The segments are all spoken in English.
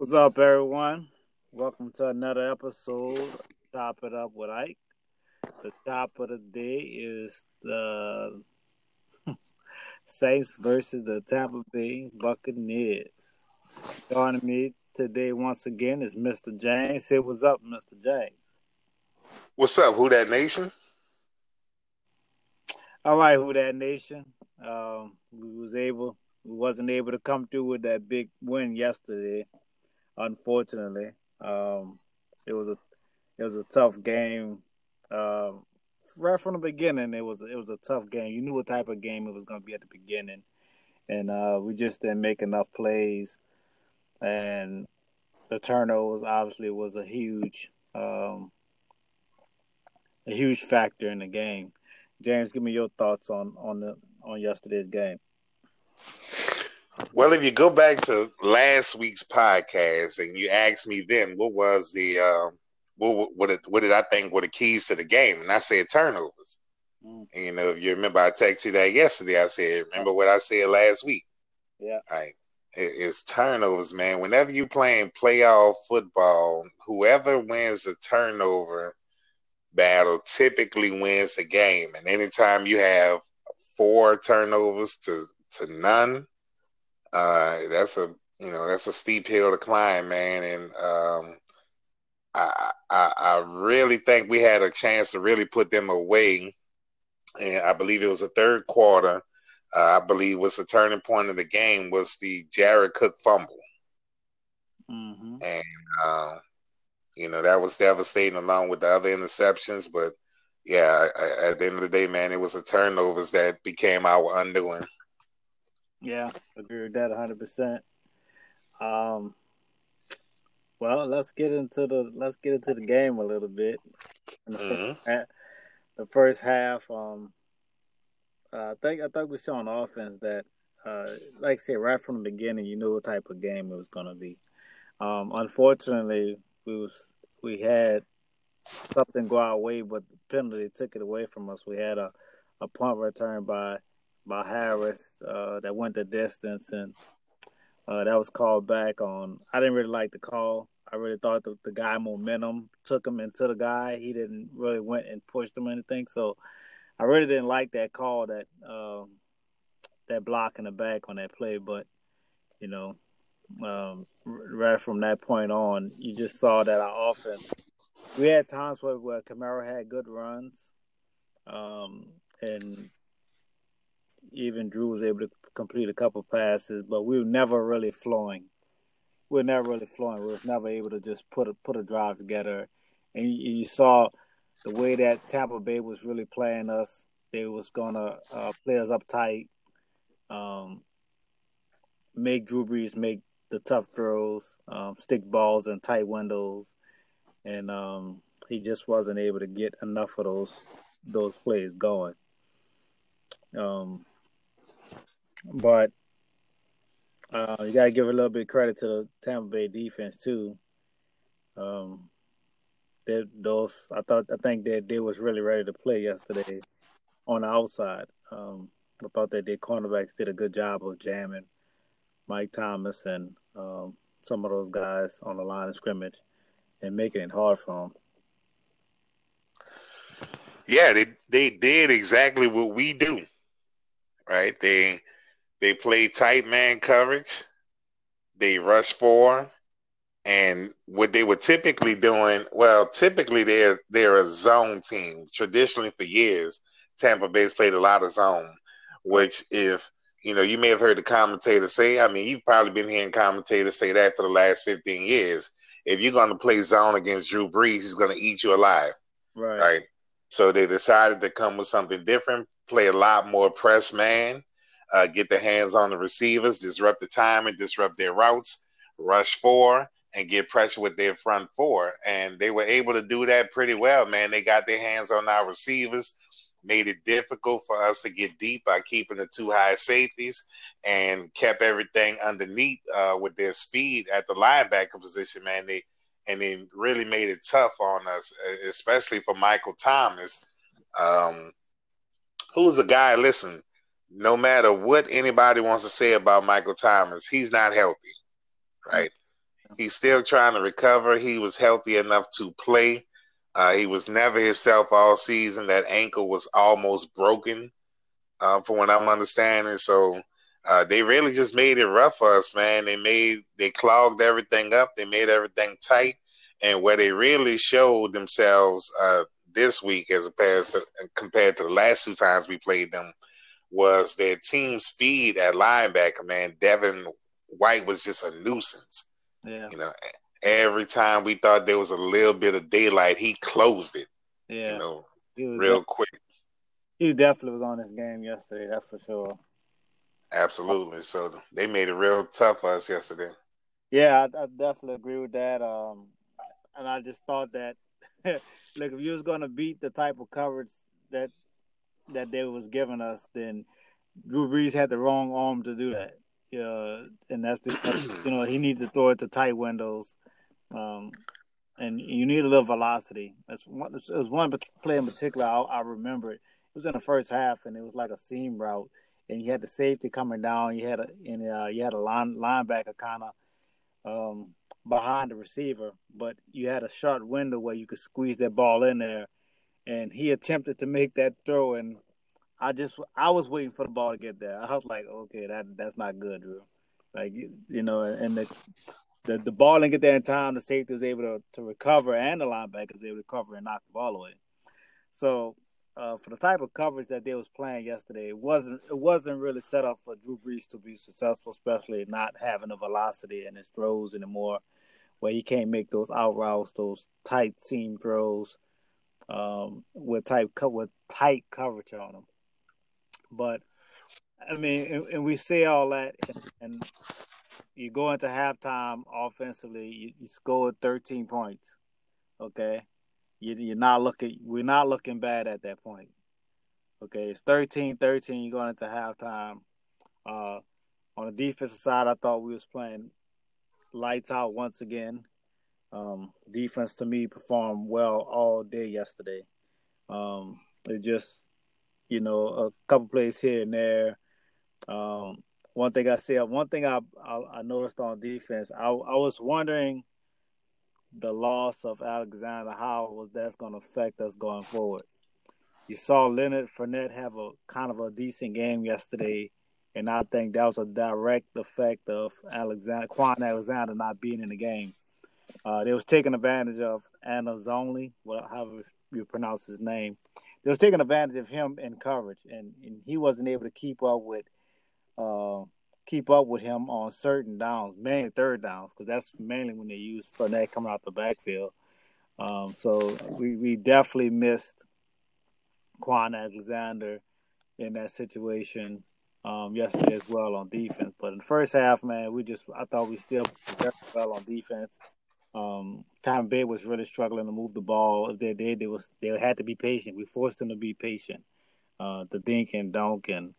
What's up, everyone? Welcome to another episode Top It Up with Ike. The top of the day is the Saints versus the Tampa Bay Buccaneers. Joining me today once again is Mr. James. Say what's up, Mr. James. What's up, Who Dat Nation? All right, Who Dat Nation. Um, we was able, we wasn't able to come through with that big win yesterday unfortunately. Um, it was a it was a tough game. Um, right from the beginning, it was it was a tough game. You knew what type of game it was going to be at the beginning, and uh, we just didn't make enough plays. And the turnovers obviously was a huge um, a huge factor in the game. James, give me your thoughts on on the on yesterday's game. Well, if you go back to last week's podcast and you asked me then what was the uh, what what did, what did I think were the keys to the game, and I said turnovers. Mm. And, you know, you remember I texted you that yesterday. I said, remember what I said last week? Yeah. Right. It, it's turnovers, man. Whenever you're playing playoff football, whoever wins the turnover battle typically wins the game. And anytime you have four turnovers to to none, uh, that's a you know that's a steep hill to climb, man. And um, I, I I really think we had a chance to really put them away. And I believe it was the third quarter. Uh, I believe was the turning point of the game was the Jared Cook fumble, mm-hmm. and uh, you know that was devastating along with the other interceptions. But yeah, at the end of the day, man, it was the turnovers that became our undoing. Yeah, agree with that 100%. Um, well, let's get into the let's get into the game a little bit. The, mm-hmm. first, half, the first half, um, uh, I think I think we saw on offense that, uh, like I said, right from the beginning, you knew what type of game it was going to be. Um, unfortunately, we was we had something go our way, but the penalty took it away from us. We had a a punt return by by Harris uh, that went the distance, and uh, that was called back on. I didn't really like the call. I really thought the, the guy momentum took him into the guy. He didn't really went and pushed him or anything. So I really didn't like that call that um, that block in the back on that play. But you know, um, right from that point on, you just saw that our offense. We had times where, where Kamara had good runs, um, and even Drew was able to complete a couple passes, but we were never really flowing. We were never really flowing. We were never able to just put a put a drive together. And you, you saw the way that Tampa Bay was really playing us. They was gonna uh, play us up tight, um, make Drew Brees make the tough throws, um, stick balls in tight windows, and um, he just wasn't able to get enough of those those plays going. Um, but uh, you got to give a little bit of credit to the Tampa Bay defense too. Um, they, those I thought I think that they was really ready to play yesterday on the outside. Um, I thought that their cornerbacks did a good job of jamming Mike Thomas and um, some of those guys on the line of scrimmage and making it hard for them. Yeah, they they did exactly what we do, right? They they play tight man coverage. They rush four. And what they were typically doing, well, typically they're they're a zone team. Traditionally for years, Tampa Bay's played a lot of zone, which if you know, you may have heard the commentator say, I mean, you've probably been hearing commentators say that for the last 15 years. If you're going to play zone against Drew Brees, he's going to eat you alive. Right. Right. So they decided to come with something different, play a lot more press man, uh, get their hands on the receivers, disrupt the time and disrupt their routes, rush four, and get pressure with their front four. And they were able to do that pretty well, man. They got their hands on our receivers, made it difficult for us to get deep by keeping the two high safeties, and kept everything underneath uh, with their speed at the linebacker position, man. They and they really made it tough on us, especially for Michael Thomas, um, who's a guy. Listen, no matter what anybody wants to say about Michael Thomas, he's not healthy, right? He's still trying to recover. He was healthy enough to play. Uh, he was never himself all season. That ankle was almost broken, uh, from what I'm understanding. So uh, they really just made it rough for us, man. They made they clogged everything up. They made everything tight, and where they really showed themselves uh, this week, as opposed to compared to the last two times we played them, was their team speed at linebacker. Man, Devin White was just a nuisance. Yeah, you know, every time we thought there was a little bit of daylight, he closed it. Yeah, you know, real quick. He definitely was on this game yesterday. That's for sure. Absolutely. So they made it real tough for us yesterday. Yeah, I, I definitely agree with that. Um, and I just thought that, look, if you was going to beat the type of coverage that that they was giving us, then Drew Brees had the wrong arm to do that. Yeah, and that's because you know he needs to throw it to tight windows, um, and you need a little velocity. That's one. It was one play in particular I, I remember it. It was in the first half, and it was like a seam route and you had the safety coming down. You had a and uh, you had a line linebacker kind of um, behind the receiver, but you had a short window where you could squeeze that ball in there. And he attempted to make that throw, and I just I was waiting for the ball to get there. I was like, okay, that that's not good, Drew. Like you know, and the the, the ball didn't get there in time. The safety was able to, to recover, and the linebacker was able to recover and knock the ball away. So uh, for the type of coverage that they was playing yesterday, it wasn't it wasn't really set up for Drew Brees to be successful, especially not having the velocity in his throws anymore, where he can't make those out routes, those tight seam throws, um, with tight with tight coverage on them. But I mean, and, and we see all that, and, and, you go into halftime offensively, you, you scored 13 points, okay you, are not looking. We're not looking bad at that point. Okay, it's 13-13. You're going into halftime. Uh, on the defensive side, I thought we was playing lights out once again. Um, defense to me performed well all day yesterday. Um, it just, you know, a couple plays here and there. Um, one thing I said, one thing I, I, I noticed on defense, I, I was wondering the loss of Alexander, how was that's going to affect us going forward? You saw Leonard Fournette have a kind of a decent game yesterday, and I think that was a direct effect of Alexander Kwon Alexander not being in the game. Uh, they was taking advantage of Anzalone, well, however you pronounce his name. They was taking advantage of him in coverage, and, and he wasn't able to keep up with uh, keep up with him on certain downs, mainly third downs, because that's mainly when they use Fournette coming out the backfield. Um, so we, we definitely missed Kwon Alexander in that situation um, yesterday as well on defense. But in the first half, man, we just I thought we still well on defense. Um, Tampa Bay was really struggling to move the ball. If they did, they was they had to be patient. We forced them to be patient, uh, to dink and dunk and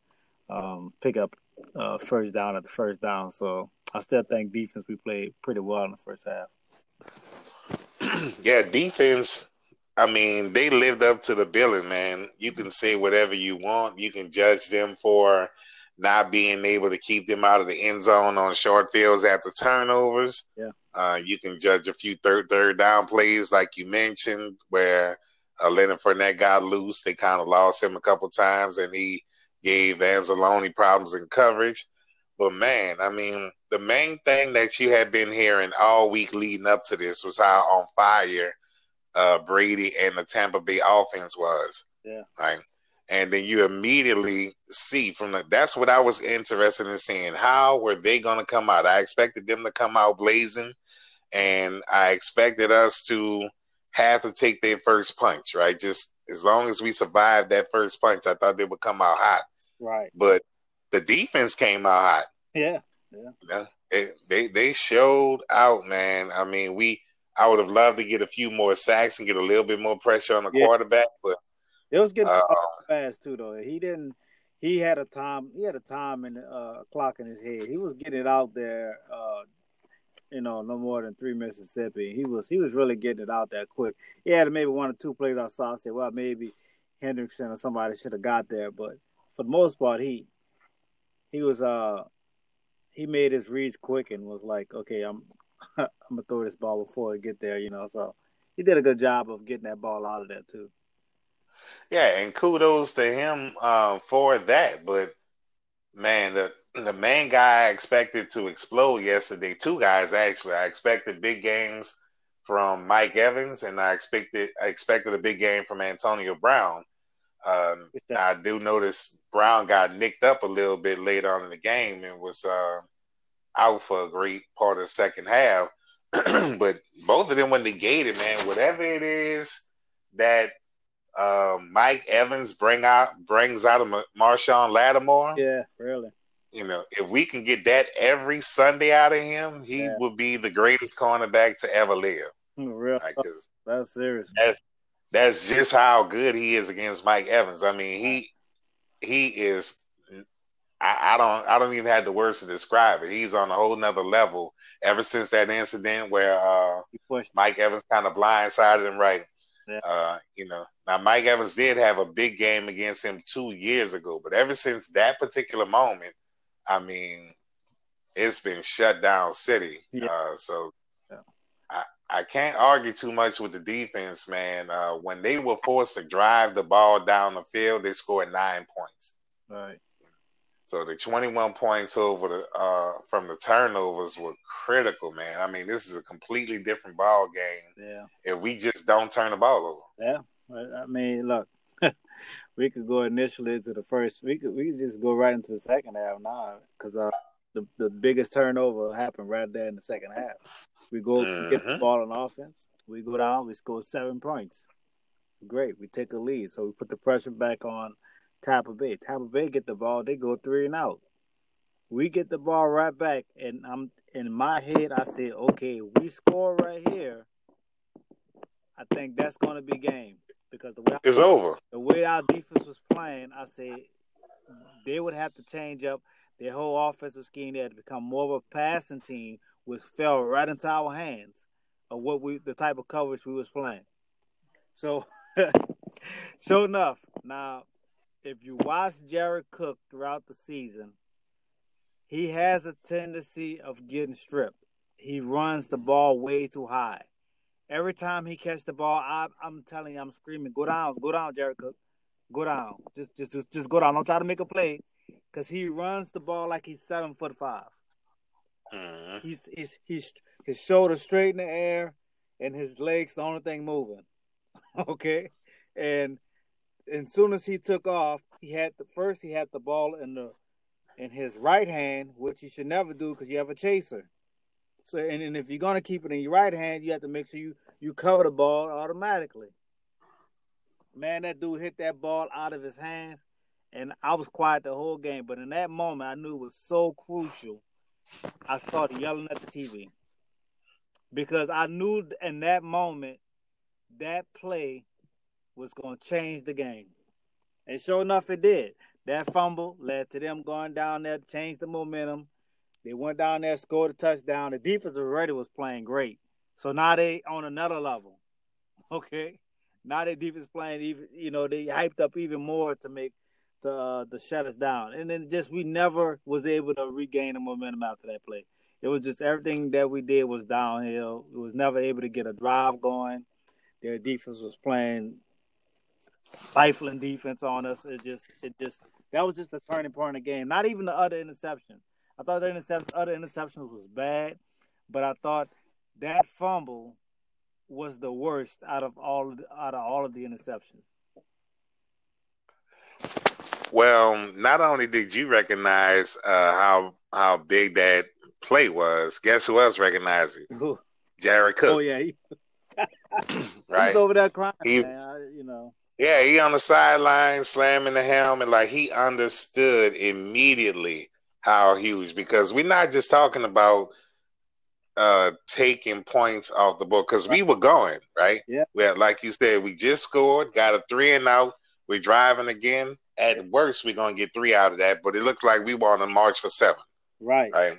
um, pick up uh, first down at the first down. So I still think defense we played pretty well in the first half. yeah, defense. I mean, they lived up to the billing, man. You can say whatever you want. You can judge them for not being able to keep them out of the end zone on short fields after turnovers. Yeah. Uh, you can judge a few third third down plays, like you mentioned, where uh, Leonard Fournette got loose. They kind of lost him a couple times, and he gave Anzalone problems in coverage. But man, I mean, the main thing that you had been hearing all week leading up to this was how on fire uh, Brady and the Tampa Bay offense was. Yeah. Right. And then you immediately see from the that's what I was interested in seeing. How were they gonna come out? I expected them to come out blazing, and I expected us to have to take their first punch, right? Just as long as we survived that first punch, I thought they would come out hot. Right. But the defense came out hot. Yeah. Yeah. It, they they showed out, man. I mean, we I would have loved to get a few more sacks and get a little bit more pressure on the yeah. quarterback, but it was getting uh, fast too. Though he didn't, he had a time, he had a time and uh, clock in his head. He was getting it out there, uh, you know, no more than three Mississippi. He was he was really getting it out there quick. He had maybe one or two plays I saw. I said, well, maybe Hendrickson or somebody should have got there, but for the most part, he he was uh he made his reads quick and was like, okay, I'm I'm gonna throw this ball before it get there, you know. So he did a good job of getting that ball out of there too. Yeah, and kudos to him uh, for that. But man, the the main guy I expected to explode yesterday. Two guys actually. I expected big games from Mike Evans, and I expected I expected a big game from Antonio Brown. Um, I do notice Brown got nicked up a little bit late on in the game and was uh, out for a great part of the second half. but both of them were negated, man. Whatever it is that uh, Mike Evans bring out brings out a Marshon Lattimore. Yeah, really. You know, if we can get that every Sunday out of him, he yeah. will be the greatest cornerback to ever live. Real, like, that's serious. That's, that's just how good he is against Mike Evans. I mean, he he is. I, I don't I don't even have the words to describe it. He's on a whole nother level. Ever since that incident where uh, Mike Evans kind of blindsided him, right? Yeah. Uh, you know, now Mike Evans did have a big game against him two years ago, but ever since that particular moment, I mean, it's been shut down city. Yeah. Uh, so yeah. I, I can't argue too much with the defense, man. Uh, when they were forced to drive the ball down the field, they scored nine points. Right. So the 21 points over the uh, from the turnovers were critical, man. I mean, this is a completely different ball game. Yeah. If we just don't turn the ball over. Yeah. I mean, look, we could go initially to the first. We could we could just go right into the second half now because uh, the the biggest turnover happened right there in the second half. We go mm-hmm. get the mm-hmm. ball on offense. We go down. We score seven points. Great. We take a lead, so we put the pressure back on Tampa Bay. Tampa Bay get the ball, they go three and out. We get the ball right back, and I'm in my head. I said, okay, we score right here. I think that's going to be game because the way it's I, over. The way our defense was playing, I said they would have to change up their whole offensive scheme. They had to become more of a passing team, which fell right into our hands of what we the type of coverage we was playing. So, sure enough, now if you watch Jared Cook throughout the season, he has a tendency of getting stripped. He runs the ball way too high. Every time he catch the ball, I, am telling you, I'm screaming, "Go down, go down, Jared Cook, go down, just, just, just, just go down. Don't try to make a play, because he runs the ball like he's seven foot 5 mm-hmm. He's, he's, he's, his shoulders straight in the air, and his legs the only thing moving. okay, and as soon as he took off, he had the first he had the ball in the in his right hand, which he should never do because you have a chaser. So and, and if you're gonna keep it in your right hand, you have to make sure you you cover the ball automatically. Man, that dude hit that ball out of his hands, and I was quiet the whole game. But in that moment, I knew it was so crucial. I started yelling at the TV because I knew in that moment that play was going to change the game. And sure enough, it did. That fumble led to them going down there, changed the momentum. They went down there, scored a touchdown. The defense already was playing great. So now they on another level. Okay. Now their defense playing even you know, they hyped up even more to make the uh, the shut us down. And then just we never was able to regain the momentum after that play. It was just everything that we did was downhill. It was never able to get a drive going. Their defense was playing stifling defense on us. It just, it just, that was just the turning point in the game. Not even the other interception. I thought the other interceptions was bad, but I thought that fumble was the worst out of all of, out of all of the interceptions. Well, not only did you recognize uh, how how big that play was, guess who else recognized it? Jared Cook. Oh yeah, he, right. He's over there crying. He, man. you know. Yeah, he on the sideline slamming the helmet like he understood immediately how huge because we're not just talking about uh taking points off the board because we were going right. Yeah, we had, like you said, we just scored, got a three and out. We're driving again. At worst, we're gonna get three out of that, but it looked like we were on a march for seven. Right. Right.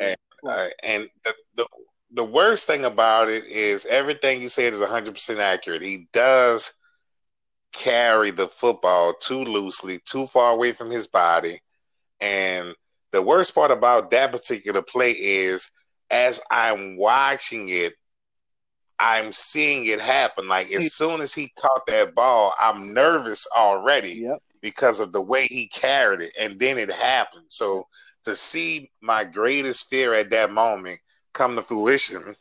And uh, and the, the the worst thing about it is everything you said is 100% accurate. He does carry the football too loosely, too far away from his body. And the worst part about that particular play is as I'm watching it, I'm seeing it happen. Like as soon as he caught that ball, I'm nervous already Yep. because of the way he carried it, and then it happened. So to see my greatest fear at that moment come to fruition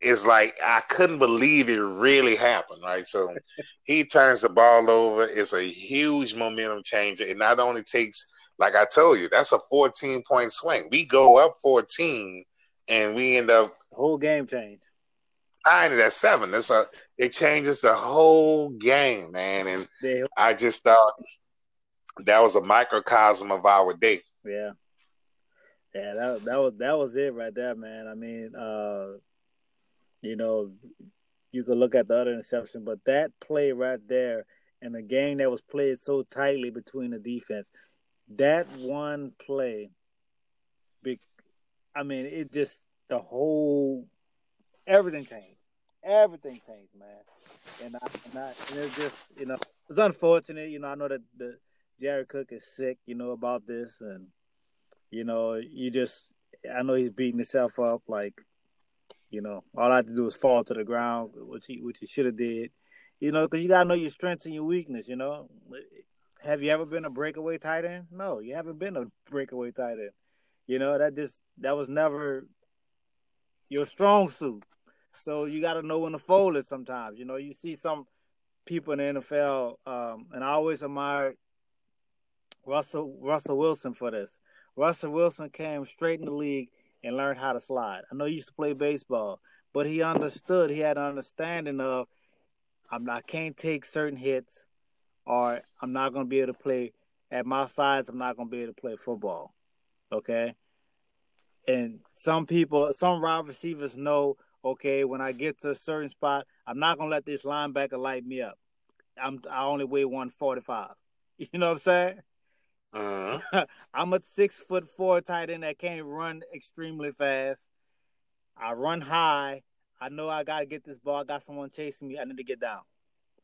is like I couldn't believe it really happened, right? So he turns the ball over. It's a huge momentum changer. It not only takes, like I told you, that's a 14 point swing. We go up 14 and we end up Whole game change. tying it at seven. That's a it changes the whole game, man. And They, I just thought that was a microcosm of our day. yeah. Yeah, that that was that was it right there, man. I mean, uh, you know, you could look at the other interception, but that play right there and the game that was played so tightly between the defense, that one play, I mean, it just the whole everything changed. Everything changed, man. And I, and I and it just you know it's unfortunate. You know, I know that the Jared Cook is sick. You know about this, and you know you just I know he's beating himself up. Like you know, all I had to do is fall to the ground, which he which he should have did. You know, because you gotta know your strengths and your weakness. You know, have you ever been a breakaway tight end? No, you haven't been a breakaway tight end. You know that just that was never your strong suit. So you got to know when to fold it. Sometimes, you know, you see some people in the NFL, um, and I always admire Russell Russell Wilson for this. Russell Wilson came straight in the league and learned how to slide. I know he used to play baseball, but he understood. He had an understanding of I'm not can't take certain hits, or I'm not going to be able to play at my size. I'm not going to be able to play football. Okay. And some people, some wide receivers know, okay, when I get to a certain spot, I'm not gonna let this linebacker light me up. I'm I only weigh 145. You know what I'm saying? Uh-huh. I'm a six foot four tight end that can't run extremely fast. I run high. I know I gotta get this ball. I got someone chasing me. I need to get down.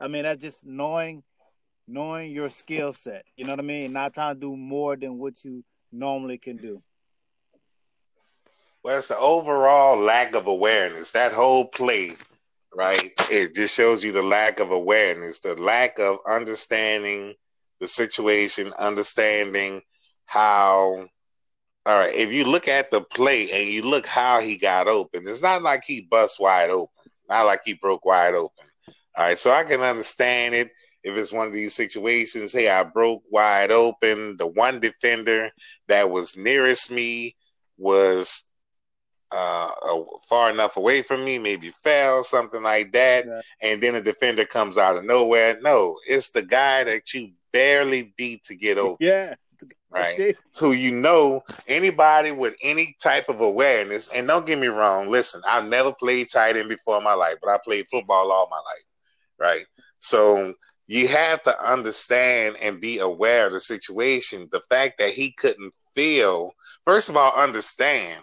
I mean, that's just knowing knowing your skill set. You know what I mean? Not trying to do more than what you normally can do. Well, it's the overall lack of awareness. That whole play, right? It just shows you the lack of awareness, the lack of understanding the situation, understanding how. All right, if you look at the play and you look how he got open, it's not like he bust wide open, not like he broke wide open. All right, so I can understand it if it's one of these situations. Hey, I broke wide open. The one defender that was nearest me was uh, uh, far enough away from me, maybe fell, something like that, Yeah. and then a defender comes out of nowhere. No, it's the guy that you barely beat to get over, Yeah. right? Who you know, anybody with any type of awareness, and don't get me wrong, listen, I've never played tight end before in my life, but I played football all my life, right? So you have to understand and be aware of the situation. The fact that he couldn't feel, first of all, understand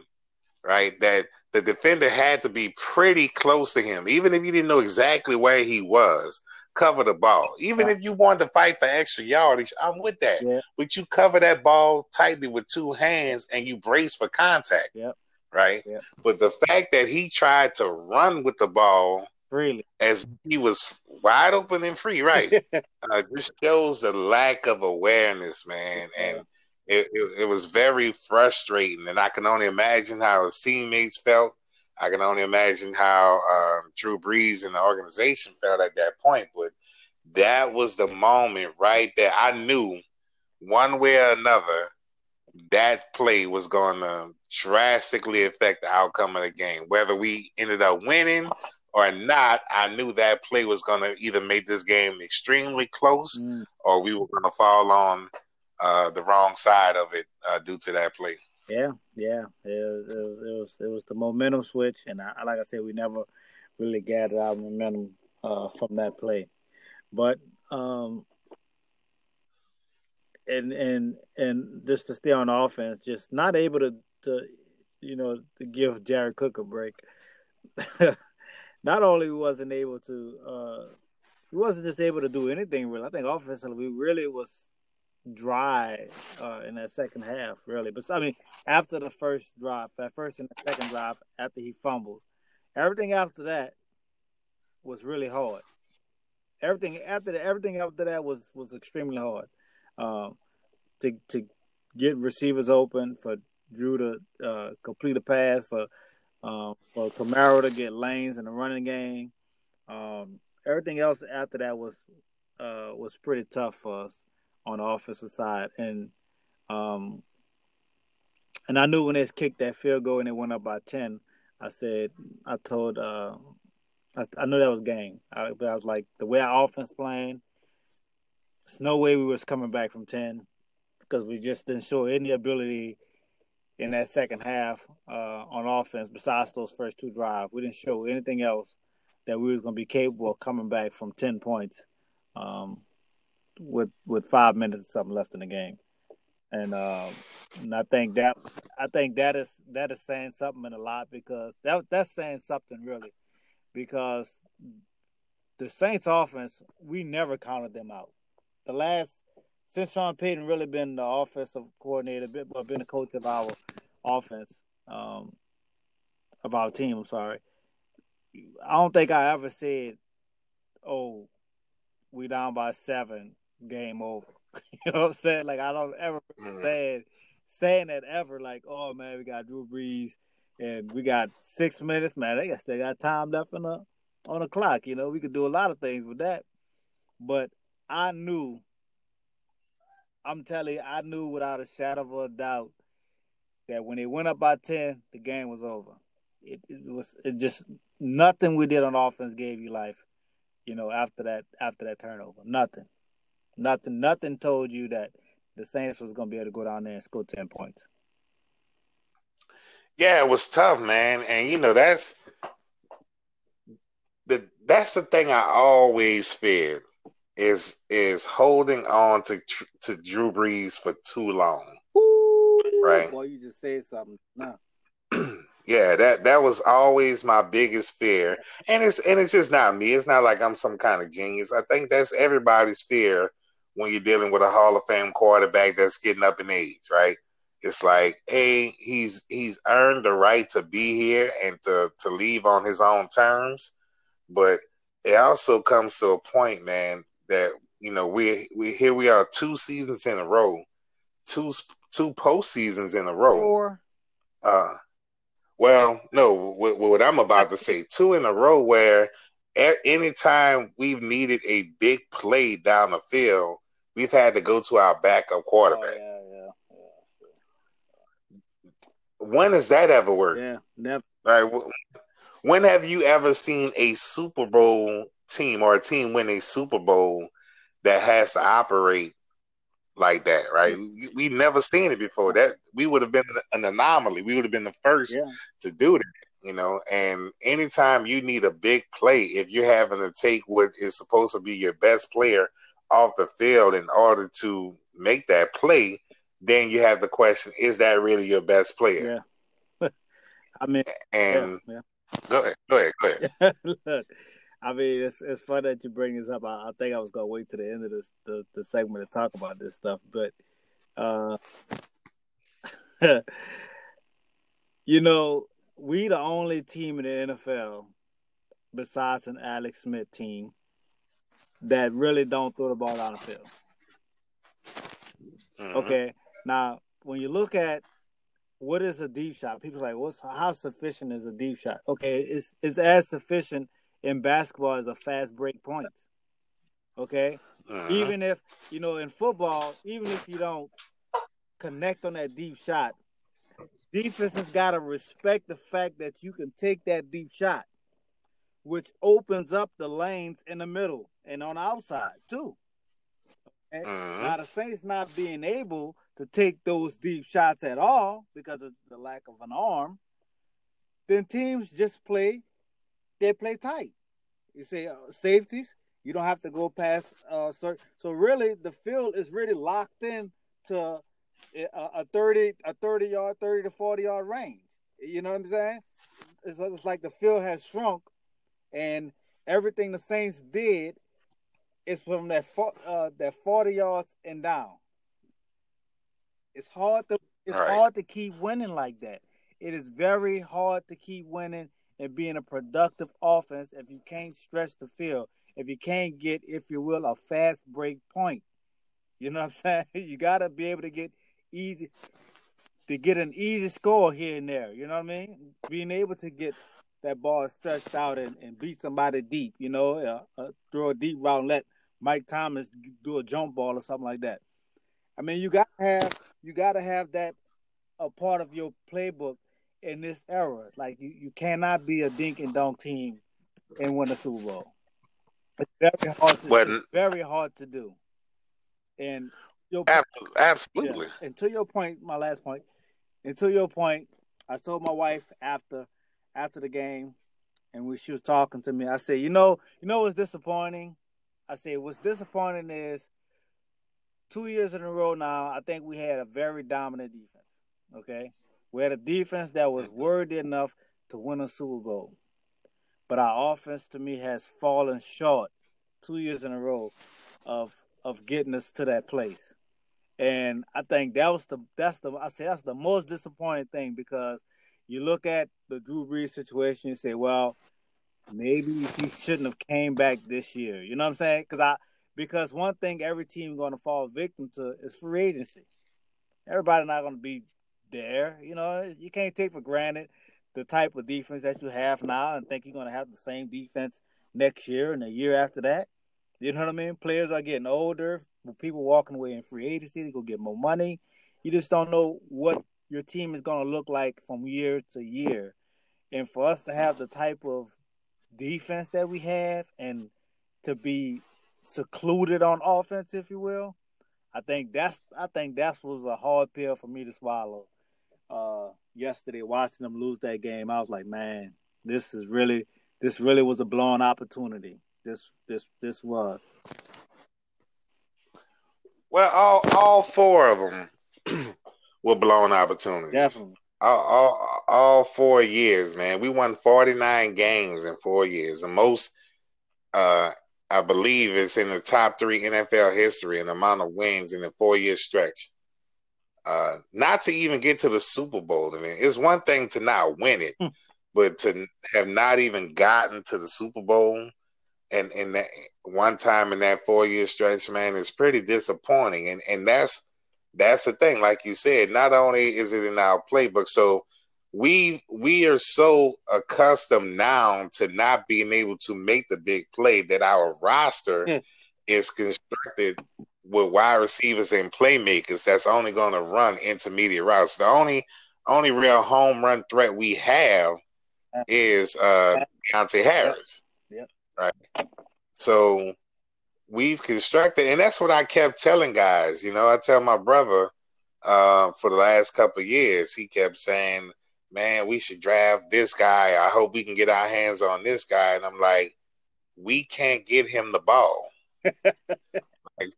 right? That the defender had to be pretty close to him, even if you didn't know exactly where he was. Cover the ball, even if you wanted to fight for extra yardage. I'm with that, Yeah. but you cover that ball tightly with two hands and you brace for contact, Yep. right? Yep. But the fact that he tried to run with the ball Really. as he was wide open and free, right? uh, just shows the lack of awareness, man, and it, it, it was very frustrating. And I can only imagine how his teammates felt. I can only imagine how um, Drew Brees and the organization felt at that point. But that was the moment right there. I knew one way or another that play was going to drastically affect the outcome of the game. Whether we ended up winning or not, I knew that play was going to either make this game extremely close Mm. or we were going to fall on uh, the wrong side of it uh, due to that play. Yeah, yeah, it it it was it was the momentum switch, and I, like I said, we never really gathered our momentum uh, from that play. But um, and and and just to stay on offense, just not able to to you know to give Jared Cook a break. not only wasn't able to, uh, he wasn't just able to do anything really. I think offensively, we really was dry uh, in that second half, really. But I mean, after the first drive, that first and the second drive, after he fumbled, everything after that was really hard. Everything after that, everything after that was was extremely hard. Um, to to get receivers open for Drew to uh, complete a pass for um, for Kamara to get lanes in the running game. Um, everything else after that was uh, was pretty tough for us on the offensive side, and um, and I knew when they kicked that field goal and it went up by ten. I said, I told, uh, I, I knew that was game. I, I was like, the way our offense playing, there's no way we was coming back from ten because we just didn't show any ability in that second half uh, on offense besides those first two drives. We didn't show anything else that we was going to be capable of coming back from 10 points um, with with five minutes or something left in the game. And, um, and I think that I think that is that is saying something in a lot because that that's saying something really because the Saints offense we never counted them out. The last since Sean Payton really been the offensive coordinator, well, been the coach of our offense, um, of our team. I'm sorry. I don't think I ever said, "Oh, we down by seven, game over." you know what I'm saying? Like I don't ever mm-hmm. say saying that ever. Like, "Oh man, we got Drew Brees and we got six minutes, man. They still got time left on the on the clock. You know, we could do a lot of things with that." But I knew I'm telling you, I knew without a shadow of a doubt that when it went up by ten, the game was over. It, it was it just nothing we did on offense gave you life. You know, after that after that turnover, nothing, nothing, nothing told you that the Saints was going to be able to go down there and score ten points. Yeah, it was tough, man, and you know that's the that's the thing I always feared is is holding on to to Drew Brees for too long. Ooh, right? Boy, you just said something. Nah. yeah, that that was always my biggest fear, and it's and it's just not me. It's not like I'm some kind of genius. I think that's everybody's fear when you're dealing with a Hall of Fame quarterback that's getting up in age, right? It's like, hey, he's he's earned the right to be here and to to leave on his own terms, but it also comes to a point, man, that you know we we here we are two seasons in a row, two two postseasons in a row. Four. Uh, well, no, what, what I'm about to say, two in a row where anytime we've needed a big play down the field, we've had to go to our backup quarterback. Oh, yeah, yeah, yeah. When has that ever worked? Yeah, never. All right. When have you ever seen a Super Bowl team or a team win a Super Bowl that has to operate like that, right? We, we never seen it before. That we would have been an anomaly. We would have been the first to do that, you know. And anytime you need a big play, if you're having to take what is supposed to be your best player off the field in order to make that play, then you have the question: Is that really your best player? Yeah. I mean, and yeah, yeah. go ahead, go ahead, go ahead. Look, I mean, it's it's fun that you bring this up. I, I think I was gonna wait to the end of this the, the segment to talk about this stuff, but uh, you know, we the only team in the NFL besides an Alex Smith team that really don't throw the ball down the field. Mm-hmm. Okay, now when you look at what is a deep shot, people like, what's how sufficient is a deep shot? Okay, it's it's as sufficient in basketball is a fast break point. Okay? Uh-huh. Even if, you know, in football, even if you don't connect on that deep shot, defense has got to respect the fact that you can take that deep shot, which opens up the lanes in the middle and on the outside, too. Okay? Uh-huh. Now, the Saints not being able to take those deep shots at all because of the lack of an arm, then teams just play they play tight. You say uh, safeties, you don't have to go past. Uh, so, so really, the field is really locked in to a, a thirty, a thirty yard, thirty to forty yard range. You know what I'm saying? It's, it's like the field has shrunk, and everything the Saints did is from that uh, that forty yards and down. It's hard to it's right. hard to keep winning like that. It is very hard to keep winning and being a productive offense if you can't stretch the field, if you can't get, if you will, a fast break point. You know what I'm saying? You gotta be able to get easy to get an easy score here and there. You know what I mean? Being able to get that ball stretched out and, and beat somebody deep. You know, uh, uh, throw a deep route and let Mike Thomas do a jump ball or something like that. I mean, you got to have you got to have that a part of your playbook in this era. Like you, you cannot be a dink and dunk team and win a Super Bowl. It's very hard to but, very hard to do. And your absolutely. Yeah, and to your point, my last point. point, and to your point, I told my wife after after the game, and when she was talking to me, I said, you know, you know what's disappointing? I said, what's disappointing is two years in a row now, I think we had a very dominant defense. Okay. We had a defense that was worthy enough to win a Super Bowl. But our offense to me has fallen short two years in a row of of getting us to that place. And I think that was the that's the I say that's the most disappointing thing because you look at the Drew Brees situation and say, well, maybe he shouldn't have came back this year. You know what I'm saying? Because I because one thing every team going to fall victim to is free agency. Everybody not going to be there. You know, you can't take for granted the type of defense that you have now and think you're going to have the same defense next year and the year after that. You know what I mean? Players are getting older. People walking away in free agency, they go get more money. You just don't know what your team is going to look like from year to year. And for us to have the type of defense that we have and to be secluded on offense, if you will, I think that's I think that was a hard pill for me to swallow. Uh, yesterday, watching them lose that game, I was like, man, this is really this really was a blown opportunity. This this this was. Well, all all four of them were blown opportunities. Definitely. All, all, all four years, man. We won 49 games in four years. The most uh, I believe it's in the top three NFL history in amount of wins in a four year stretch. Uh, not to even get to the Super Bowl. I mean, it's one thing to not win it, hmm. but to have not even gotten to the Super Bowl and and that one time in that four year stretch, man, is pretty disappointing. And and that's that's the thing. Like you said, not only is it in our playbook, so we we are so accustomed now to not being able to make the big play that our roster mm. is constructed with wide receivers and playmakers that's only going to run intermediate routes. The only only real home run threat we have is uh Deonte Harris. Yep. Right. So we've constructed, and that's what I kept telling guys. You know, I tell my brother uh, for the last couple years, he kept saying man, we should draft this guy. I hope we can get our hands on this guy. And I'm like, we can't get him the ball. like,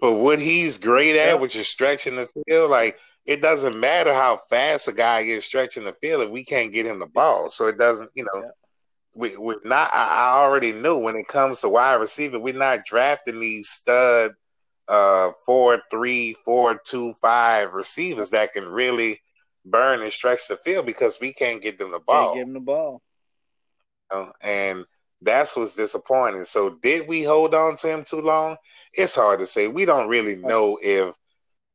but what he's great at, which is stretching the field, like it doesn't matter how fast a guy gets stretching the field if we can't get him the ball. So it doesn't, you know, yeah. We, we're not. I, already knew when it comes to wide receiver, we're not drafting these stud uh four three four two five receivers that can really burn and stretch the field because we can't get them the ball. Can't give them the ball. and that's what's disappointing. So did we hold on to him too long? It's hard to say. We don't really know if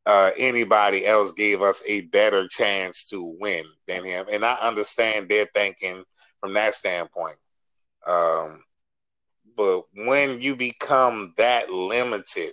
uh, anybody else gave us a better chance to win than him. And I understand their thinking from that standpoint. Um, but when you become that limited,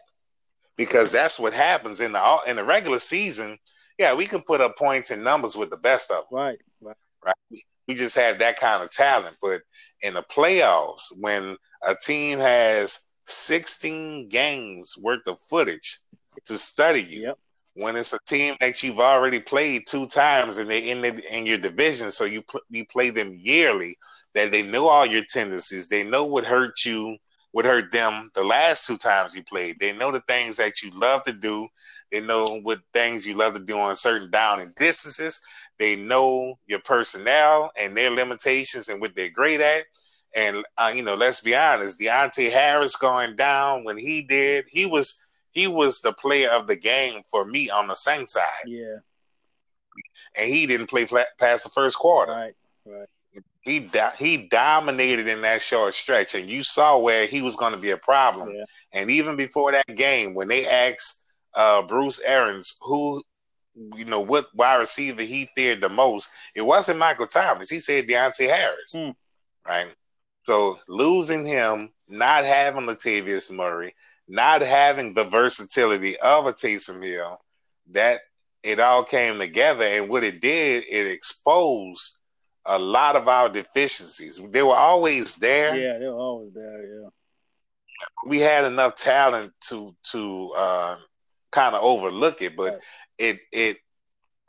because that's what happens in the in the regular season, yeah, we can put up points and numbers with the best of them. Right. Right. Right. We just have that kind of talent. But in the playoffs, when a team has 16 games worth of footage to study you, yep. when it's a team that you've already played two times and they're in the, in your division, so you pl- you play them yearly, that they know all your tendencies, they know what hurt you, what hurt them the last two times you played. They know the things that you love to do they know what things you love to do on certain down and distances. They know your personnel and their limitations and what they're great at. And uh, you know, let's be honest, Deonte Harris going down when he did, he was he was the player of the game for me on the Saints side. Yeah. And he didn't play past the first quarter. Right. Right. He he dominated in that short stretch, and you saw where he was going to be a problem. Yeah. And even before that game, when they asked uh, Bruce Arians who, you know, what wide receiver he feared the most, it wasn't Michael Thomas. He said Deonte Harris, Hmm. right? So losing him, not having Latavius Murray, not having the versatility of a Taysom Hill, that it all came together, and what it did, it exposed a lot of our deficiencies. They were always there. Yeah, they were always there. Yeah. We had enough talent to to uh, kind of overlook it, but Right. it it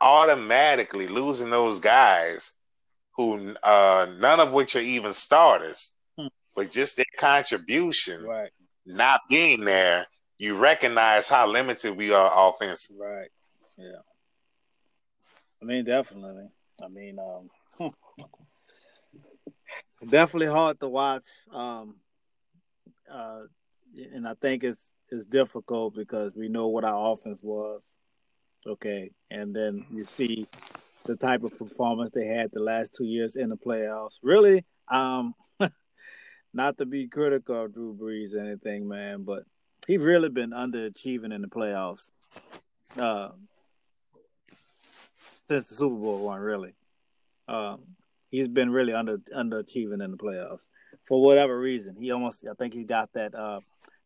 automatically losing those guys who uh, none of which are even starters, Hmm. but just their contribution Right. Not being there, you recognize how limited we are offensively. Right. Yeah. I mean, definitely. I mean, um, definitely hard to watch. Um, uh, and I think it's it's difficult because we know what our offense was. Okay, and then you see the type of performance they had the last two years in the playoffs. Really, um, not to be critical of Drew Brees or anything, man, but he's really been underachieving in the playoffs. Uh, since the Super Bowl one, really. Um, he's been really under underachieving in the playoffs for whatever reason. He almost, I think, he got that uh,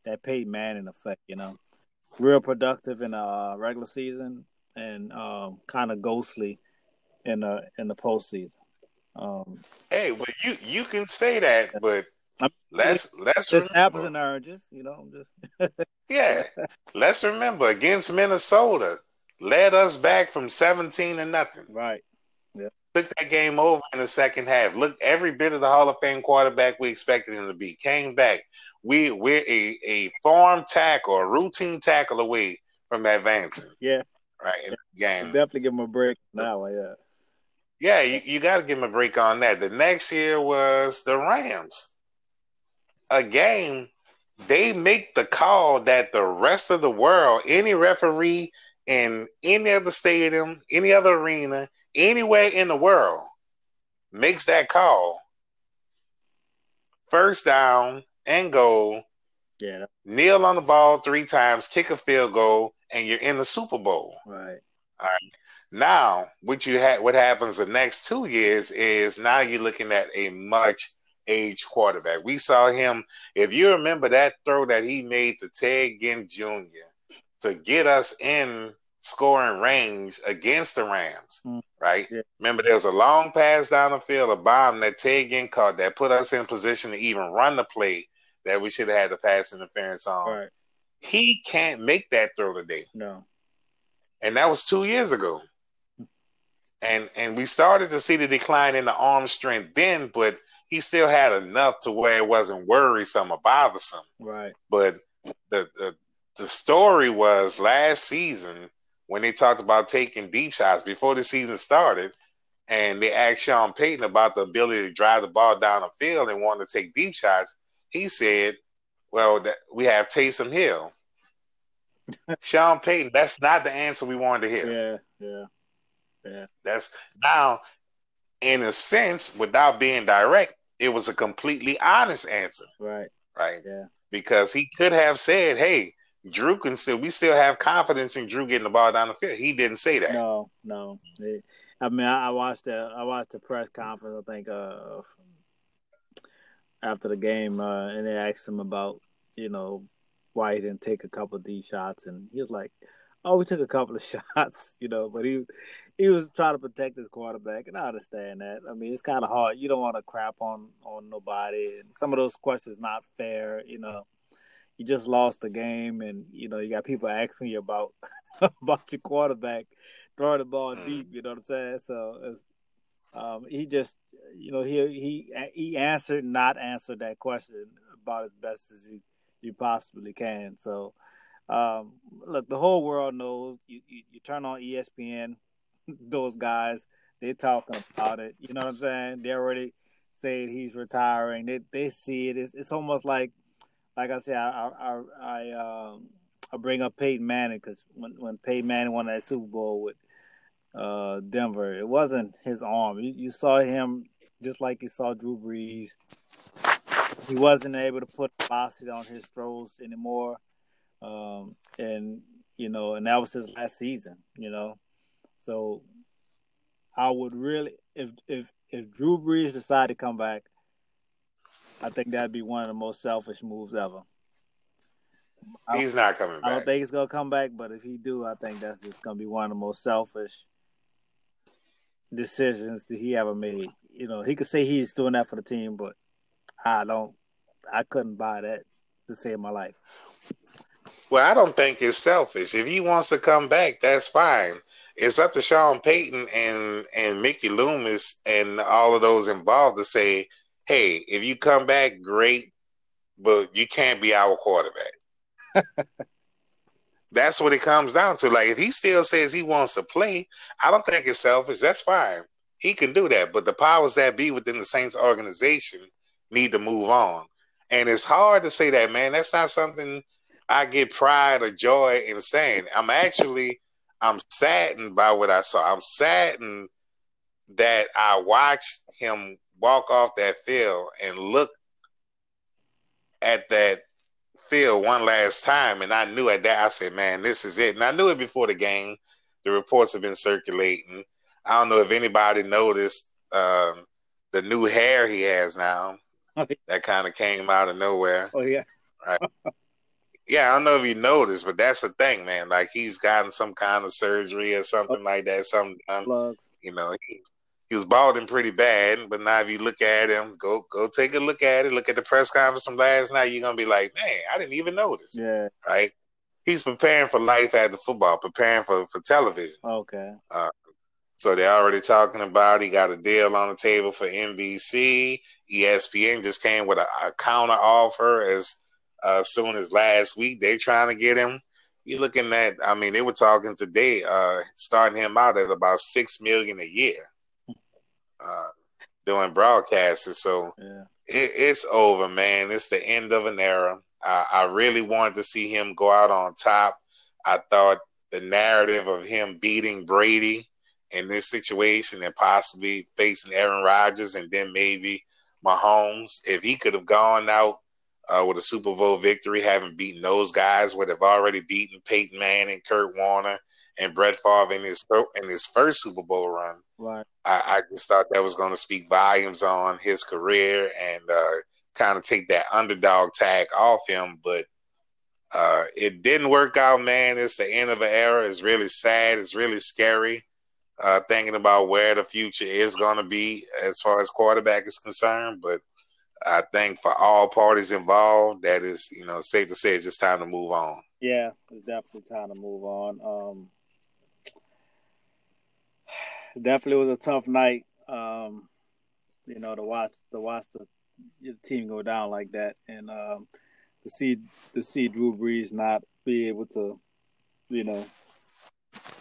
that Peyton Manning effect. You know, real productive in the uh, regular season and um, kind of ghostly in the in the postseason. Um, Hey, well, you you can say that, but Let's let's just apples remember, and oranges, you know. Just yeah, let's remember against Minnesota, led us back from seventeen to nothing. right. Took that game over in the second half. Look, every bit of the Hall of Fame quarterback we expected him to be came back. We we're a a form tackle, a routine tackle away from advancing. Yeah, Right game. definitely give him a break now. Yeah, Yeah, you, you got to give him a break on that. The next year was the Rams. A game, they make the call that the rest of the world, any referee in any other stadium, any other arena, anywhere in the world, makes that call. First down and goal, yeah, kneel on the ball three times, kick a field goal, and you're in the Super Bowl. right. All right. Now, what you had, what happens the next two years is now you're looking at a much aged quarterback. We saw him. If you remember that throw that he made to Ted Ginn Jr. to get us in scoring range against the Rams, Mm. right? Yeah. Remember, there was a long pass down the field, a bomb that Ted Ginn caught that put us in position to even run the play that we should have had the pass interference on. Right. He can't make that throw today No. and that was two years ago. And and we started to see the decline in the arm strength then, but he still had enough to where it wasn't worrisome or bothersome. Right. But the the, the story was last season when they talked about taking deep shots before the season started, and they asked Sean Payton about the ability to drive the ball down the field and wanted to take deep shots. He said, "Well, that, we have Taysom Hill." Sean Payton, that's not the answer we wanted to hear. Yeah. Yeah. That's now, in a sense, without being direct, it was a completely honest answer, Right. right? Yeah. Because he could have said, "Hey, Drew can still. We still have confidence in Drew getting the ball down the field." He didn't say that. No. No. It- I mean, I, I watched the I watched the press conference. I think uh, after the game, uh, and they asked him about you know why he didn't take a couple of these shots, and he was like, "Oh, we took a couple of shots," you know, but he he was trying to protect his quarterback, and I understand that. I mean, it's kind of hard. You don't want to crap on on nobody, and some of those questions not fair. You know, you just lost the game, and you know you got people asking you about about your quarterback throwing the ball deep. You know what I'm saying? So it's, um, he just, you know, he he he answered, not answered that question about as best as he, you possibly can. So, um, look, the whole world knows. You, you you turn on ESPN, those guys they're talking about it. You know what I'm saying? They already saying he's retiring. They they see it. It's, it's almost like, like I said, I I I, um, I bring up Peyton Manning because when when Peyton Manning won that Super Bowl with uh, Denver, it wasn't his arm. You, you saw him just like you saw Drew Brees. He wasn't able to put velocity on his throws anymore, um, and you know, and that was his last season. You know, so I would really, if if if Drew Brees decided to come back, I think that'd be one of the most selfish moves ever. He's not coming back. I don't think he's gonna come back, but if he do, I think that's just gonna be one of the most selfish decisions that he ever made. You know, he could say he's doing that for the team, but I don't. I couldn't buy that to save my life. Well, I don't think it's selfish. If he wants to come back, that's fine. It's up to Sean Payton and and Mickey Loomis and all of those involved to say, "Hey, if you come back, great, but you can't be our quarterback." That's what it comes down to. Like if he still says he wants to play, I don't think it's selfish. That's fine. He can do that. But the powers that be within the Saints organization need to move on. And it's hard to say that, man. That's not something I get pride or joy in saying. I'm actually I'm saddened by what I saw. I'm saddened that I watched him walk off that field and look at that field one last time, and I knew at that I said, "Man, this is it." And I knew it before the game. The reports have been circulating. I don't know if anybody noticed um, the new hair he has now. Oh, that kind of came out of nowhere. Oh yeah, right. Yeah, I don't know if you noticed, but that's the thing, man. Like he's gotten some kind of surgery or something like that. Something done. You know, he, he was balding pretty bad, but now if you look at him, go go take a look at it. Look at the press conference from last night. You're gonna be like, man, I didn't even notice. Yeah. Right. He's preparing for life after football, preparing for for television. Okay. Uh, so they're already talking about he got a deal on the table for NBC. ESPN just came with a, a counter offer as uh, soon as last week. They're trying to get him. You're looking at, I mean, they were talking today, uh, starting him out at about six million a year uh, doing broadcasting. So yeah. it, it's over, man. It's the end of an era. I, I really wanted to see him go out on top. I thought the narrative of him beating Brady in this situation and possibly facing Aaron Rodgers and then maybe Mahomes, if he could have gone out uh, with a Super Bowl victory, having beaten those guys, would have already beaten Peyton Manning, Kurt Warner, and Brett Favre in his in his first Super Bowl run. Right. I, I just thought that was going to speak volumes on his career and uh, kind of take that underdog tag off him, but uh, it didn't work out, man. It's the end of an era. It's really sad. It's really scary. Uh, thinking about where the future is going to be as far as quarterback is concerned, but I think for all parties involved, that is, you know, safe to say it's just time to move on. Yeah, it's definitely time to move on. Um, definitely was a tough night. Um, you know, to watch to watch the, team go down like that, and um, to see to see Drew Brees not be able to, you know,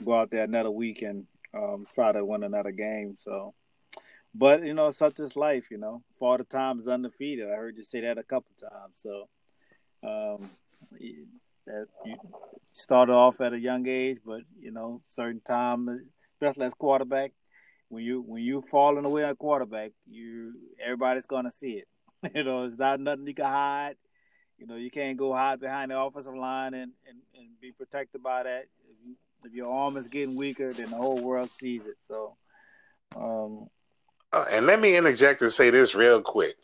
go out there another week and um, try to win another game. So, but you know, such is life. You know, for the times undefeated. I heard you say that a couple times. So, um, that you started off at a young age, but you know, certain time especially as quarterback, when you when you falling away at quarterback, you everybody's gonna see it. you know, it's not nothing you can hide. You know, you can't go hide behind the offensive line and, and, and be protected by that. If, if your arm is getting weaker, then the whole world sees it. So, um, uh, and let me interject and say this real quick.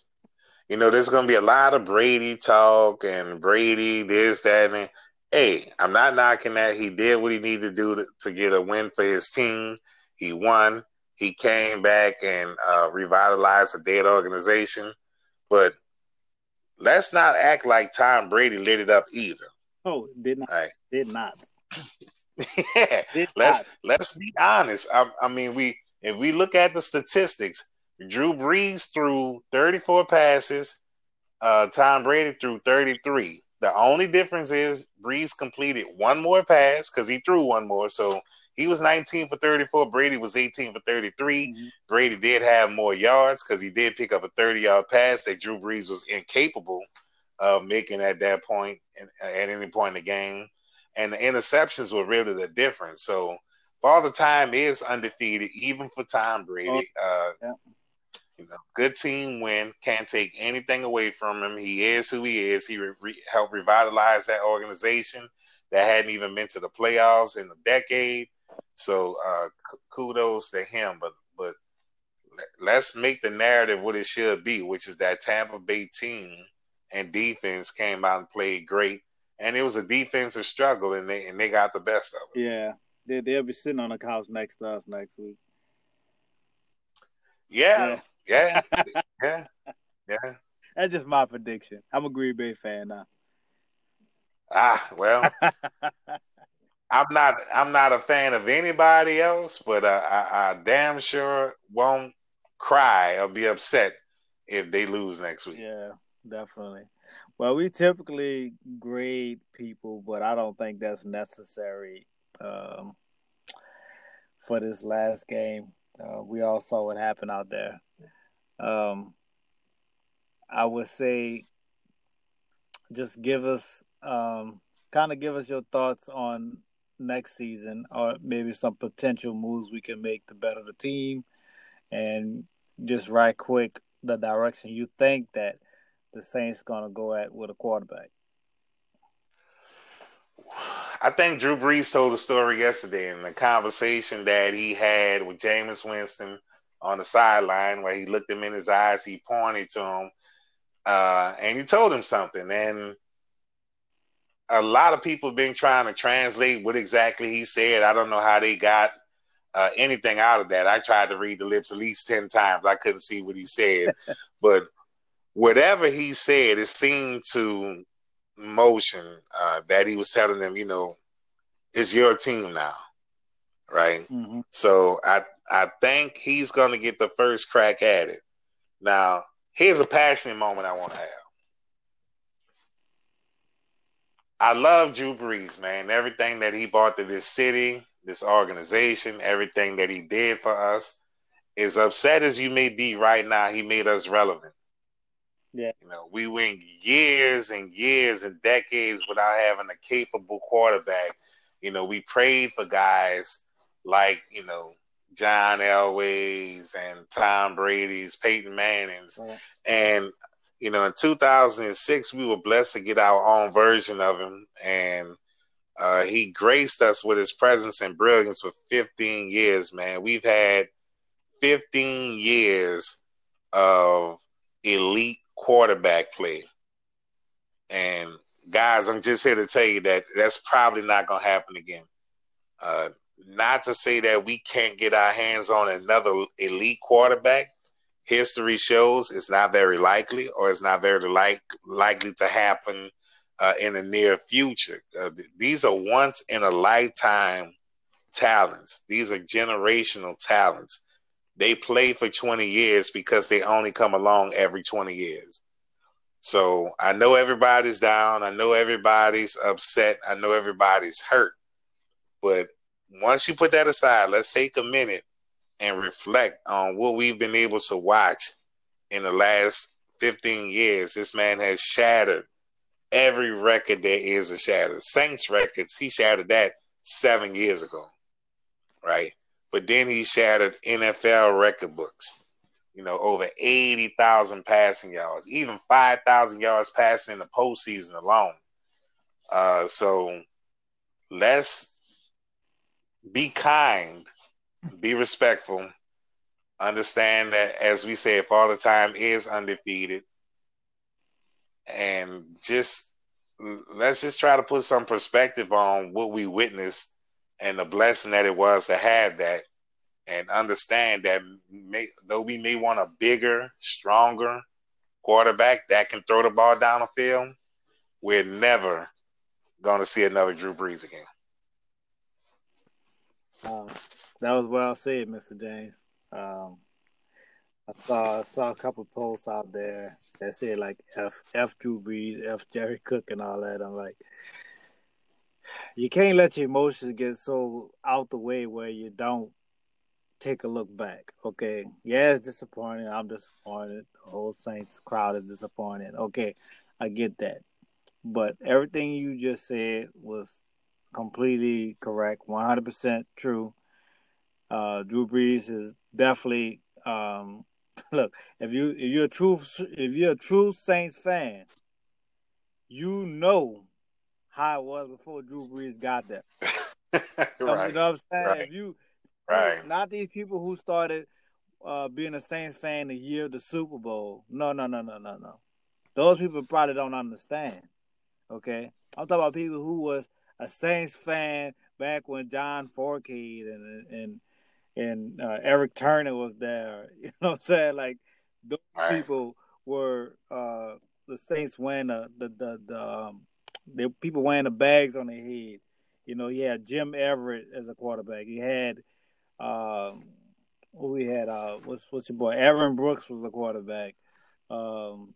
You know, there's going to be a lot of Brady talk and Brady this, that, and hey, I'm not knocking that. He did what he needed to do to, to get a win for his team. He won. He came back and uh, revitalized a dead organization. But let's not act like Tom Brady lit it up either. Oh, did not. Right. Did not. yeah. Did let's not. let's be honest. I, I mean, we if we look at the statistics, Drew Brees threw 34 passes. Uh, Tom Brady threw 33. The only difference is Brees completed one more pass because he threw one more. So he was 19 for 34. Brady was 18 for 33. Mm-hmm. Brady did have more yards because he did pick up a 30 yard pass that Drew Brees was incapable of making at that point at any point in the game. and the interceptions were really the difference. So Father Time is undefeated, even for Tom Brady. Oh, uh, yeah. You know, good team win. Can't take anything away from him. He is who he is. He re- helped revitalize that organization that hadn't even been to the playoffs in a decade. So uh, kudos to him. But but let's make the narrative what it should be, which is that Tampa Bay team and defense came out and played great, and it was a defensive struggle, and they and they got the best of it. Yeah, they they'll be sitting on the couch next to us next week. Yeah, yeah, yeah, yeah. yeah. That's just my prediction. I'm a Green Bay fan now. Ah, well, I'm not. I'm not a fan of anybody else, but uh, I, I damn sure won't cry or be upset if they lose next week. Yeah, definitely. Well, we typically grade people, but I don't think that's necessary um, for this last game. Uh, we all saw what happened out there. Um, I would say just give us um, kind of give us your thoughts on next season or maybe some potential moves we can make to better the team and just right quick the direction you think that the Saints gonna go at with a quarterback. I think Drew Brees told the story yesterday in the conversation that he had with Jameis Winston on the sideline where he looked him in his eyes, he pointed to him, uh, and he told him something. And a lot of people been trying to translate what exactly he said. I don't know how they got uh, anything out of that. I tried to read the lips at least 10 times. I couldn't see what he said. but whatever he said, it seemed to motion uh, that he was telling them, you know, it's your team now. Right. Mm-hmm. So I I think he's gonna get the first crack at it. Now, here's a passionate moment I want to have. I love Drew Brees, man. Everything that he brought to this city, this organization, everything that he did for us. As upset as you may be right now, he made us relevant. Yeah. You know, we went years and years and decades without having a capable quarterback. You know, we prayed for guys like, you know, John Elway's and Tom Brady's, Peyton Manning's. Yeah. And you know, in 2006, we were blessed to get our own version of him, and uh, he graced us with his presence and brilliance for 15 years. Man, we've had 15 years of elite quarterback play, and guys, I'm just here to tell you that that's probably not going to happen again. Uh, not to say that we can't get our hands on another elite quarterback, history shows it's not very likely or it's not very like, likely to happen uh, in the near future. Uh, these are once in a lifetime talents. These are generational talents. They play for 20 years because they only come along every 20 years. So I know everybody's down. I know everybody's upset. I know everybody's hurt. But once you put that aside, let's take a minute and reflect on what we've been able to watch in the last 15 years, this man has shattered every record there is a shatter. Saints records, he shattered that seven years ago, right? But then he shattered NFL record books. You know, over 80,000 passing yards, even 5,000 yards passing in the postseason alone. Uh, so let's be kind be respectful. Understand that, as we said, Father Time is undefeated, and just let's just try to put some perspective on what we witnessed and the blessing that it was to have that, and understand that may, though we may want a bigger, stronger quarterback that can throw the ball down the field, we're never going to see another Drew Brees again. Um, that was well said, Mr. James. Um, I saw saw a couple posts out there that said like F F Drew Brees, F Jared Cook, and all that. I'm like, you can't let your emotions get so out the way where you don't take a look back. Okay, yeah, it's disappointing. I'm disappointed. The whole Saints crowd is disappointed. Okay, I get that, but everything you just said was completely correct, one hundred percent true. Uh, Drew Brees is definitely um, look. If you if you're a true if you're a true Saints fan, you know how it was before Drew Brees got there. right. You know what I'm saying? Right. If you right, not these people who started uh, being a Saints fan the year of the Super Bowl. No, no, no, no, no, no. Those people probably don't understand. Okay, I'm talking about people who was a Saints fan back when John Fourcade and and and uh, Eric Turner was there. You know what I'm saying? Like those right. people were uh, the Saints wearing the the the, the um, the people wearing the bags on their head. You know, he had Jim Everett as a quarterback. He had um, we had uh, what's what's your boy? Aaron Brooks was the quarterback. Um,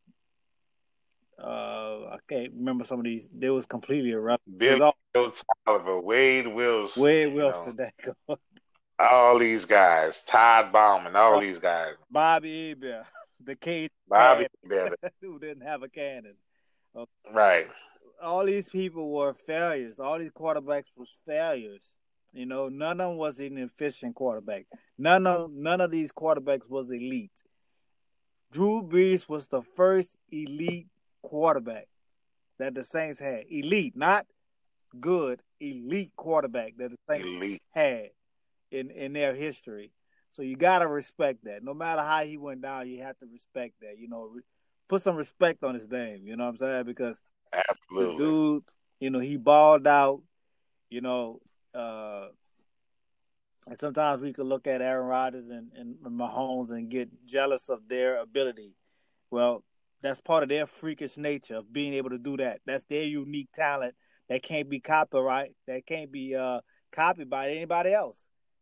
uh, I can't remember some of these. They was completely irrelevant. Bill Oliver, Wade Wilson, Wade Wilson, you know, all these guys, Todd Bouman, all these guys, Bobby Hebert, the kid Bobby who didn't have a cannon. Okay. Right. All these people were failures. All these quarterbacks was failures. You know, none of them was an efficient quarterback. None of none of these quarterbacks was elite. Drew Brees was the first elite quarterback that the Saints had. Elite, not good, elite quarterback that the Saints elite. had in in their history. So you gotta respect that. No matter how he went down, you have to respect that. You know, put some respect on his name. You know what I'm saying? Because absolutely, dude, you know, he balled out. You know, uh, and sometimes we could look at Aaron Rodgers and, and Mahomes and get jealous of their ability. Well, that's part of their freakish nature of being able to do that. That's their unique talent that can't be copyright, that can't be uh, copied by anybody else.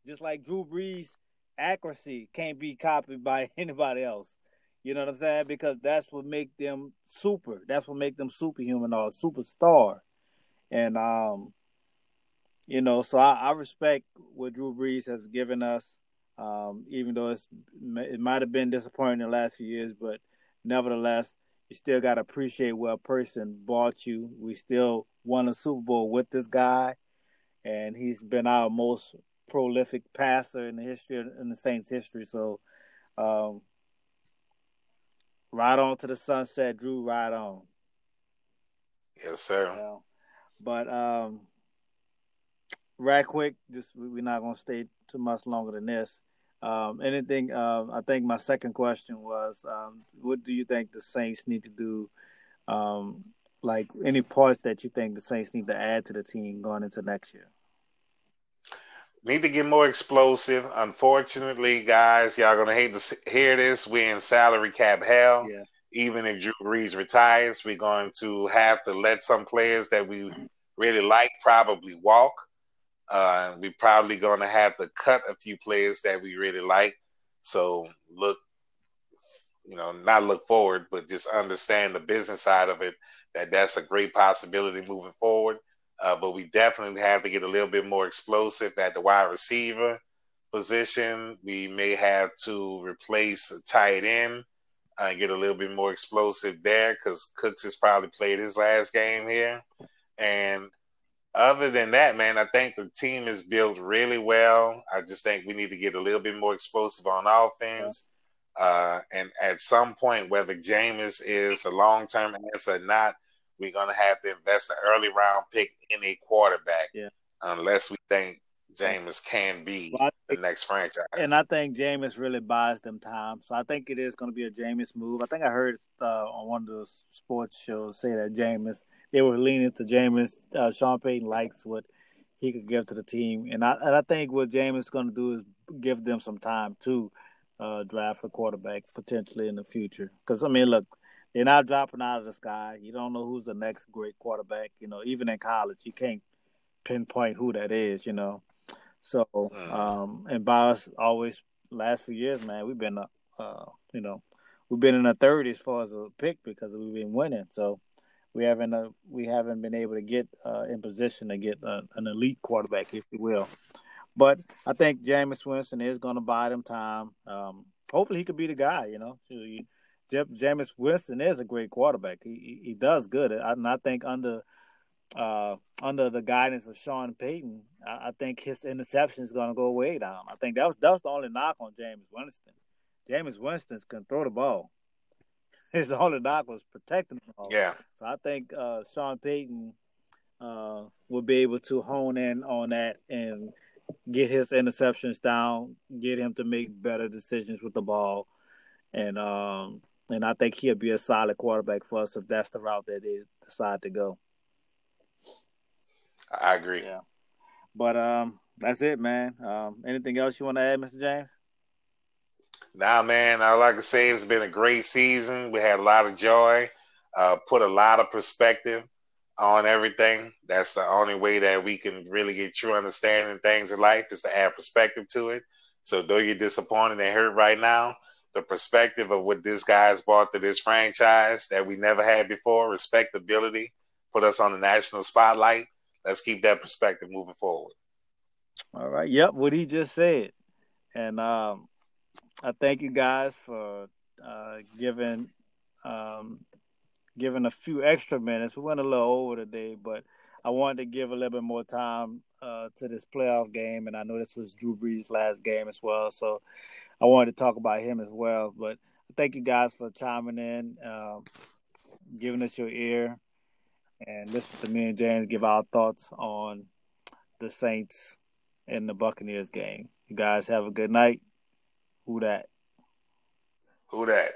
Just like Drew Brees' accuracy can't be copied by anybody else. You know what I'm saying? Because that's what make them super. That's what make them superhuman or superstar. And um, you know, so I, I respect what Drew Brees has given us, um, even though it's it might have been disappointing the last few years, but nevertheless, you still got to appreciate what a person bought you. We still won a Super Bowl with this guy, and he's been our most prolific passer in the history in the Saints' history. So, um, right on to the sunset, Drew. Right on. Yes, sir. You know? But um, right quick, just we're not gonna stay too much longer than this. Um, anything? Um, I think my second question was, um, what do you think the Saints need to do? Um, like any parts that you think the Saints need to add to the team going into next year? Need to get more explosive. Unfortunately, guys, y'all gonna hate to hear this. We're in salary cap hell. Yeah. Even if Drew Brees retires, we're going to have to let some players that we really like probably walk. Uh, we're probably going to have to cut a few players that we really like. So look, you know, not look forward, but just understand the business side of it. That that's a great possibility moving forward. Uh, but we definitely have to get a little bit more explosive at the wide receiver position. We may have to replace a tight end and uh, get a little bit more explosive there because Cooks has probably played his last game here. And other than that, man, I think the team is built really well. I just think we need to get a little bit more explosive on offense. Uh, and at some point, whether Jameis is the long term answer or not, we're going to have to invest an early round pick in a quarterback. Yeah. Unless we think Jameis can be well, think, the next franchise. And I think Jameis really buys them time. So I think it is going to be a Jameis move. I think I heard uh, on one of the sports shows say that Jameis – they were leaning to Jameis. Uh, Sean Payton likes what he could give to the team, and I and I think what Jameis is going to do is give them some time to uh, draft a quarterback potentially in the future. Because I mean, look, they're not dropping out of the sky. You don't know who's the next great quarterback. You know, even in college, you can't pinpoint who that is. You know, so mm. um, and by us always last few years, man, we've been uh, uh you know we've been in the third as far as a pick because we've been winning. So we haven't uh, we haven't been able to get uh, in position to get uh, an elite quarterback, if you will. But I think Jameis Winston is going to buy them time. Um, hopefully, he could be the guy. You know, Jameis Winston is a great quarterback. He he does good, and I think under uh, under the guidance of Sean Payton, I, I think his interception is going to go way down. I think that was that was the only knock on Jameis Winston. Jameis Winston can throw the ball. His only knock was protecting the ball. Yeah. So I think uh, Sean Payton uh, will be able to hone in on that and get his interceptions down, get him to make better decisions with the ball, and um, and I think he'll be a solid quarterback for us if that's the route that they decide to go. I agree. Yeah. But um, that's it, man. Um, anything else you want to add, Mr. James? Nah, man. I like to say it's been a great season. We had a lot of joy, uh, put a lot of perspective on everything. That's the only way that we can really get true understanding things in life is to add perspective to it. So though you're disappointed and hurt right now, the perspective of what this guy's brought to this franchise that we never had before, respectability, put us on the national spotlight let's keep that perspective moving forward. All right. Yep. What he just said, and um, I thank you guys for uh, giving um, giving a few extra minutes. We went a little over today, but I wanted to give a little bit more time uh, to this playoff game, and I know this was Drew Brees' last game as well, so I wanted to talk about him as well. But thank you guys for chiming in, um, giving us your ear and listen to me and James give our thoughts on the Saints and the Buccaneers game. You guys have a good night. Who Dat? Who Dat?